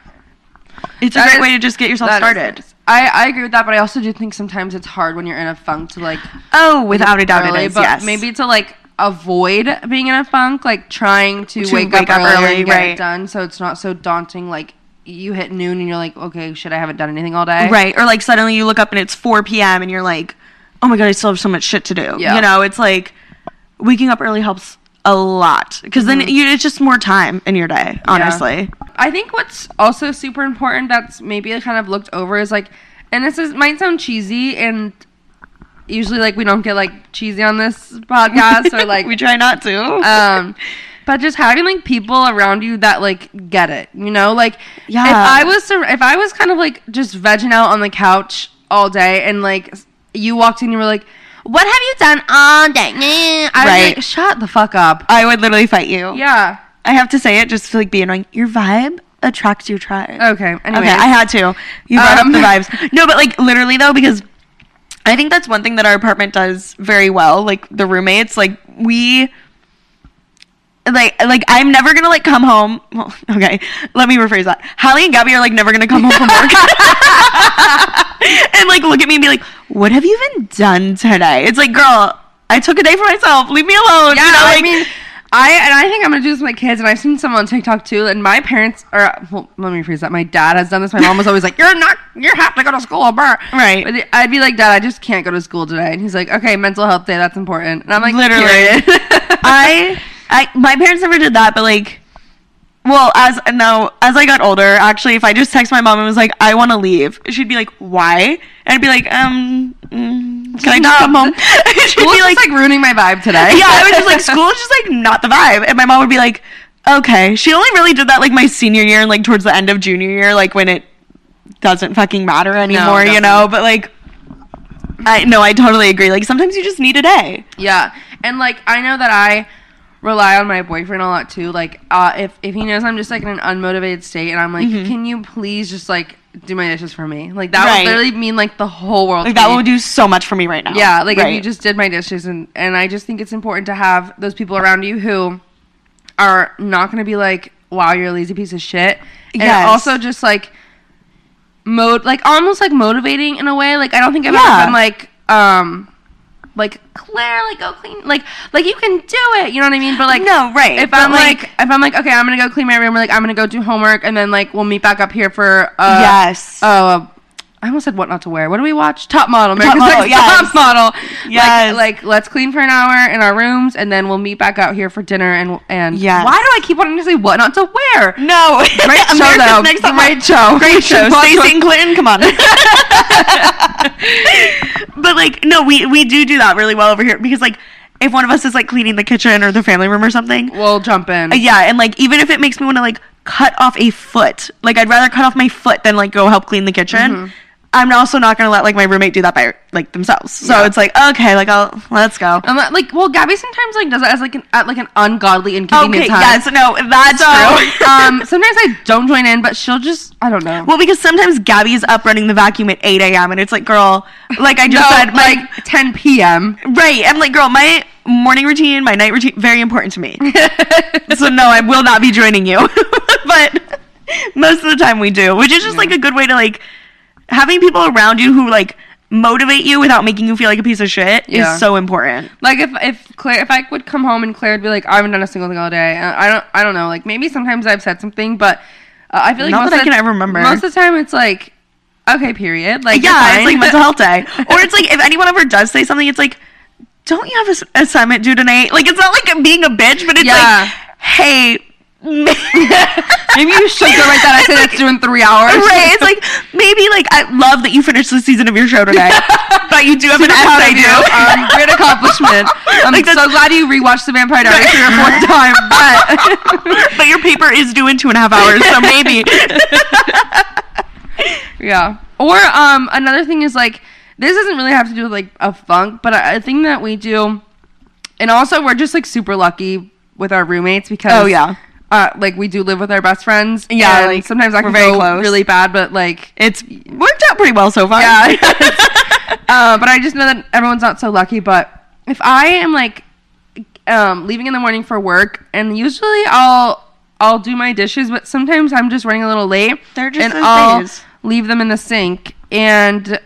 It's a great is- way to just get yourself started. nice. I, I agree with that, but I also do think sometimes it's hard when you're in a funk to like Oh, without a doubt early, it is. but yes. maybe to like avoid being in a funk, like trying to, To wake, wake up, up early, and get right. it done, so it's not so daunting. Like you hit noon and you're like, okay, shit, I haven't done anything all day. Right. Or like suddenly you look up and it's 4 p.m. and you're like, oh my God, I still have so much shit to do. Yeah. You know, it's like waking up early helps a lot because then mm-hmm. you, it's just more time in your day, honestly. I think what's also super important that's maybe kind of looked over is like, and this is might sound cheesy, and usually like we don't get like cheesy on this podcast or *laughs* like we try not to. um but just having like people around you that like get it you know like Yeah. if i was sur- if i was kind of like just vegging out on the couch all day and like you walked in and you were like what have you done all day i'd be like shut the fuck up I would literally fight you. yeah I have to say it just to like be annoying. Your vibe attracts your tribe. okay anyway Okay, I had to. You brought Um, up the *laughs* vibes. No, but like literally though, because I think that's one thing that our apartment does very well. Like the roommates, like we, like like I'm never gonna like come home. Well, *laughs* okay, let me rephrase that. Hallie and Gabby are like never gonna come home from work *laughs* and like look at me and be like, "What have you even done today?" It's like, girl, I took a day for myself. Leave me alone. yeah you know, i mean I and I think I'm gonna do this with my kids, and I've seen some on TikTok too. And my parents, are well, let me rephrase that. My dad has done this. My mom was always like, "You're not, you have to go to school." Blah. Right. But I'd be like, "Dad, I just can't go to school today." And he's like, "Okay, mental health day, that's important." And I'm like, Literally. *laughs* I, I, my parents never did that, but like, well, as no, as I got older, actually, if I just text my mom and was like, "I want to leave," she'd be like, "Why?" And I'd be like, "Um, mm, can I just come home?" *laughs* she'd be just like, like ruining my vibe today. "Yeah," I was just like, *laughs* "School is just like not the vibe," and my mom would be like, "Okay." She only really did that like my senior year and like towards the end of junior year, like when it doesn't fucking matter anymore, you know. But like, I no, I totally agree. Like sometimes you just need a day. Yeah, and like I know that I rely on my boyfriend a lot too. Like, uh, if if he knows I'm just like in an unmotivated state, and I'm like, Mhm. can you please just like do my dishes for me? Like that Right. would literally mean like the whole world. Like that me. would do so much for me right now. Yeah, like if you just did my dishes, and and I just think it's important to have those people around you who are not going to be like, "Wow, you're a lazy piece of shit," and Yes. also just like mode, like almost like motivating in a way. Like I don't think I've Yeah. ever been like, um, like Claire, like go clean, like like you can do it. You know what I mean? But like no, right. If I'm like, if I'm like, okay, I'm gonna go clean my room, or like I'm gonna go do homework, and then like we'll meet back up here for uh, yes, uh, I almost said what not to wear. What do we watch? Top Model. Top America's Model, Next yes. Top Model. Yes. Like, like let's clean for an hour in our rooms, and then we'll meet back out here for dinner. And and Yes. why do I keep wanting to say what not to wear? no, *laughs* Great show though. Next Top Great Model. show. Great show. Stacey Clinton, come on. *laughs* but like, no, we we do do that really well over here because like, if one of us is like cleaning the kitchen or the family room or something, We'll jump in. uh, yeah, and like even if it makes me want to like cut off a foot, like I'd rather cut off my foot than like go help clean the kitchen. Mhm. I'm also not gonna let like my roommate do that by like themselves. So Yeah. it's like okay, like I'll let's go. I'm not- like, well, Gabby sometimes like does it as like an at like an ungodly inconvenient Okay, time. yes, no, that's So, true. *laughs* um, *laughs* sometimes I don't join in, but she'll just I don't know. Well, because sometimes Gabby's up running the vacuum at 8 a.m. and it's like, girl, like I just no, said, my, like 10 p.m. right. I'm like, girl, my morning routine, my night routine, very important to me. *laughs* so no, I will not be joining you. but most of the time we do, which is just like a good way to like having people around you who like motivate you without making you feel like a piece of shit Yeah. is so important. Like if if Claire if I would come home and Claire would be like I haven't done a single thing all day. I don't I don't know. Like maybe sometimes I've said something, but uh, I feel like Not most that I of can ever remember. Most of the time it's like okay, period. Like yeah, it's like mental health day. *laughs* Or it's like if anyone ever does say something, it's like, don't you have an assignment due tonight? Like it's not like being a bitch, but it's Yeah. like, hey. *laughs* Maybe you should go write that essay that's due in three hours. right. It's like maybe like I love that you finished the season of your show today, *laughs* but you do have an Super proud essay due. Um, great accomplishment. *laughs* I'm Like so glad you rewatched The Vampire Diaries for your fourth time, but but your paper is due in two and a half hours, so maybe. yeah. Or um, another thing is like this doesn't really have to do with like a funk, but a, a thing that we do, and also we're just like super lucky with our roommates because Oh, yeah. Uh, like we do live with our best friends. Yeah, and like, sometimes that we're can very go close. really bad, but like It's worked out pretty well so far. yeah. *laughs* *laughs* uh, but I just know that everyone's not so lucky. But if I am like um, leaving in the morning for work, and usually I'll I'll do my dishes, but sometimes I'm just running a little late, They're just and those I'll days. leave them in the sink, and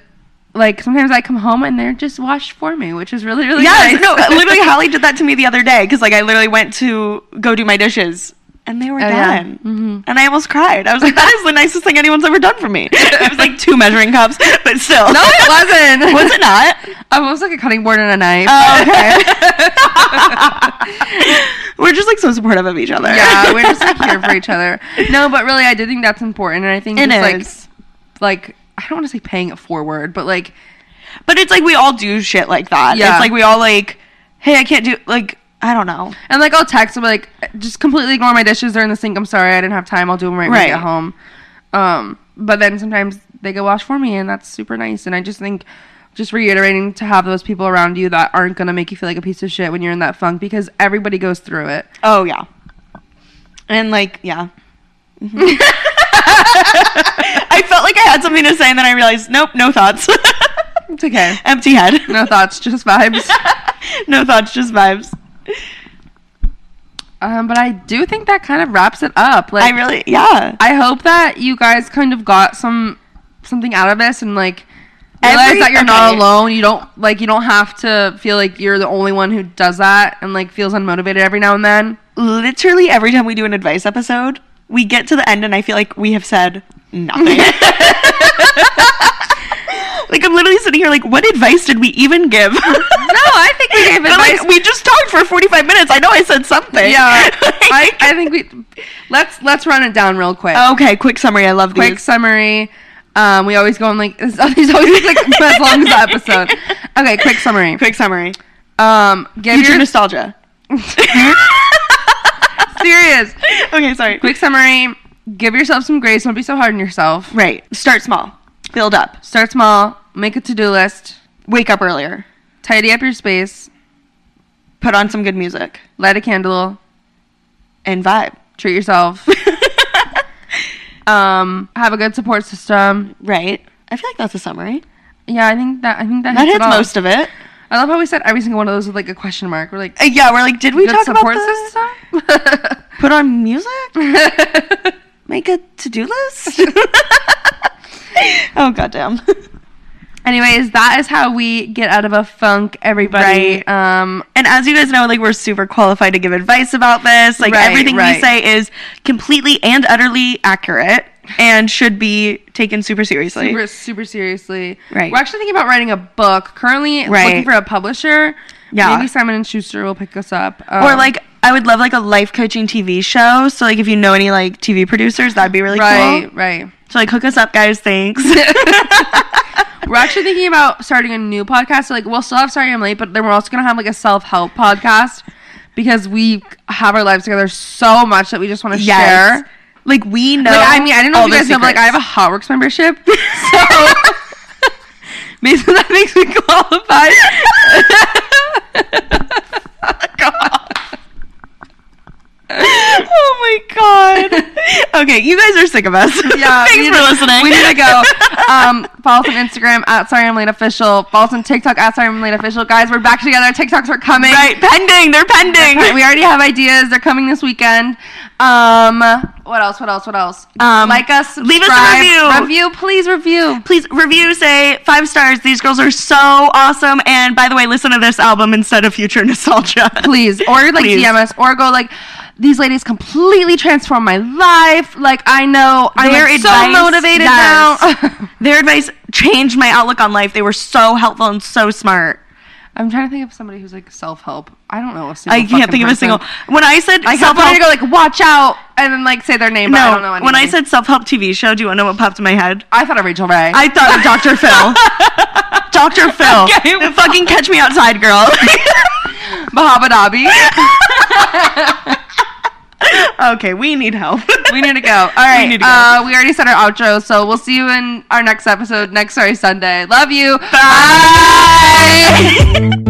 like sometimes I come home and they're just washed for me, which is really really Yes, nice. no, literally, *laughs* Hallie did that to me the other day because like I literally went to go do my dishes and they were Oh, yeah. done, Mhm. and I almost cried. I was like, "That is the *laughs* nicest thing anyone's ever done for me." It was like two measuring cups, but still, no, it wasn't. *laughs* was it not? I was like a cutting board and a knife. Oh, okay. *laughs* we're just like so supportive of each other. yeah, we're just like here for each other. No, but really, I do think that's important, and I think It just, like like I don't want to say paying it forward, but like But it's like we all do shit like that. Yeah. It's like we all like, hey, I can't do like I don't know. and like I'll text them like just completely ignore my dishes. They're in the sink. I'm sorry, I didn't have time. I'll do them right, when I Right. get home. Um, but then sometimes they go wash for me, and that's super nice. And I just think. Just reiterating to have those people around you that aren't gonna make you feel like a piece of shit when you're in that funk because everybody goes through it. Oh yeah. And like yeah. Mhm. *laughs* I felt like I had something to say and then I realized nope, no thoughts. It's okay. *laughs* Empty head. No thoughts, just vibes. *laughs* no thoughts, just vibes. Um, but I do think that kind of wraps it up. Like I really yeah. I hope that you guys kind of got some something out of this and like realize Every- that you're not alone. You don't like you don't have to feel like you're the only one who does that and like feels unmotivated every now and then. Literally every time we do an advice episode, we get to the end and I feel like we have said nothing. *laughs* like I'm literally sitting here like, what advice did we even give? No, I think we gave *laughs* advice. like, we just talked for 45 minutes. I know I said something. yeah, *laughs* I, Like- I think we let's let's run it down real quick. okay, quick summary. I love quick these. summary. Um, we always go on like *laughs* these always like as long as the episode. Okay, quick summary. Quick summary. Um, give Future your nostalgia. serious. okay, sorry. Quick summary. Give yourself some grace. Don't be so hard on yourself. Right. Start small. Build up. Start small. Make a to-do list. Wake up earlier. Tidy up your space. Put on some good music. Light a candle. And vibe. Treat yourself. *laughs* um, have a good support system. right. I feel like that's a summary. Yeah, I think that I think that, That hits, it hits all. most of it. I love how we said every single one of those with like a question mark. We're like Uh, yeah, we're like, did we good talk about support this? system. Put on music? *laughs* Make a to-do list? *laughs* *laughs* oh goddamn. *laughs* Anyways, that is how we get out of a funk, everybody. Right. Um, And as you guys know, like we're super qualified to give advice about this. Like Right, everything we say is completely and utterly accurate and should be taken super seriously. super, super seriously. Right. We're actually thinking about writing a book. Currently Right. looking for a publisher. Yeah. Maybe Simon and Schuster will pick us up. or Um, like I would love like a life coaching TV show. So like if you know any like TV producers, that'd be really right, cool. Right. Right. So like hook us up, guys. Thanks. *laughs* We're actually thinking about starting a new podcast. So like we'll still have Sorry I'm Late, but then we're also gonna have like a self help podcast because we have our lives together so much that we just want to Yes. share. Like we know. Like I mean, I don't know if you guys know, but like I have a secrets. Hotworx membership, *laughs* so *laughs* basically that makes me qualified. Oh my god. *laughs* okay, you guys are sick of us. *laughs* Yeah, Thanks for to- listening. We need to go. *laughs* Um, follow us on Instagram at Sorry I'm Late Official. Follow us on TikTok at Sorry I'm Late Official. Guys, we're back together. TikToks are coming. right, pending. They're pending. We already have ideas. They're coming this weekend. Um, what else? What else? What else? Um, like us. leave us a review. Review, please review. Please review, say five stars. These girls are so awesome. And by the way, listen to this album instead of Future Nostalgia. please or like Please. DM us or go like these ladies completely transformed my life. Like I know I'm Their like, so motivated yes. now. *laughs* *laughs* Their advice changed my outlook on life. They were so helpful and so smart. I'm trying to think of somebody who's like self help. I don't know a single. I can't think of a single. When I said I self help, to go like watch out and then like say their name. but I don't know no. When I said self help TV show, do you want to know what popped in my head? I thought of Rachael Ray. I thought of Dr. *laughs* Phil. Dr. Phil. Okay. Fucking catch me outside girl. Bahaba. *laughs* okay, we need help. *laughs* we need to go. All right. need to go. Uh, we already said our outro, so we'll see you in our next episode next sorry Sunday. Love you. Bye. *laughs*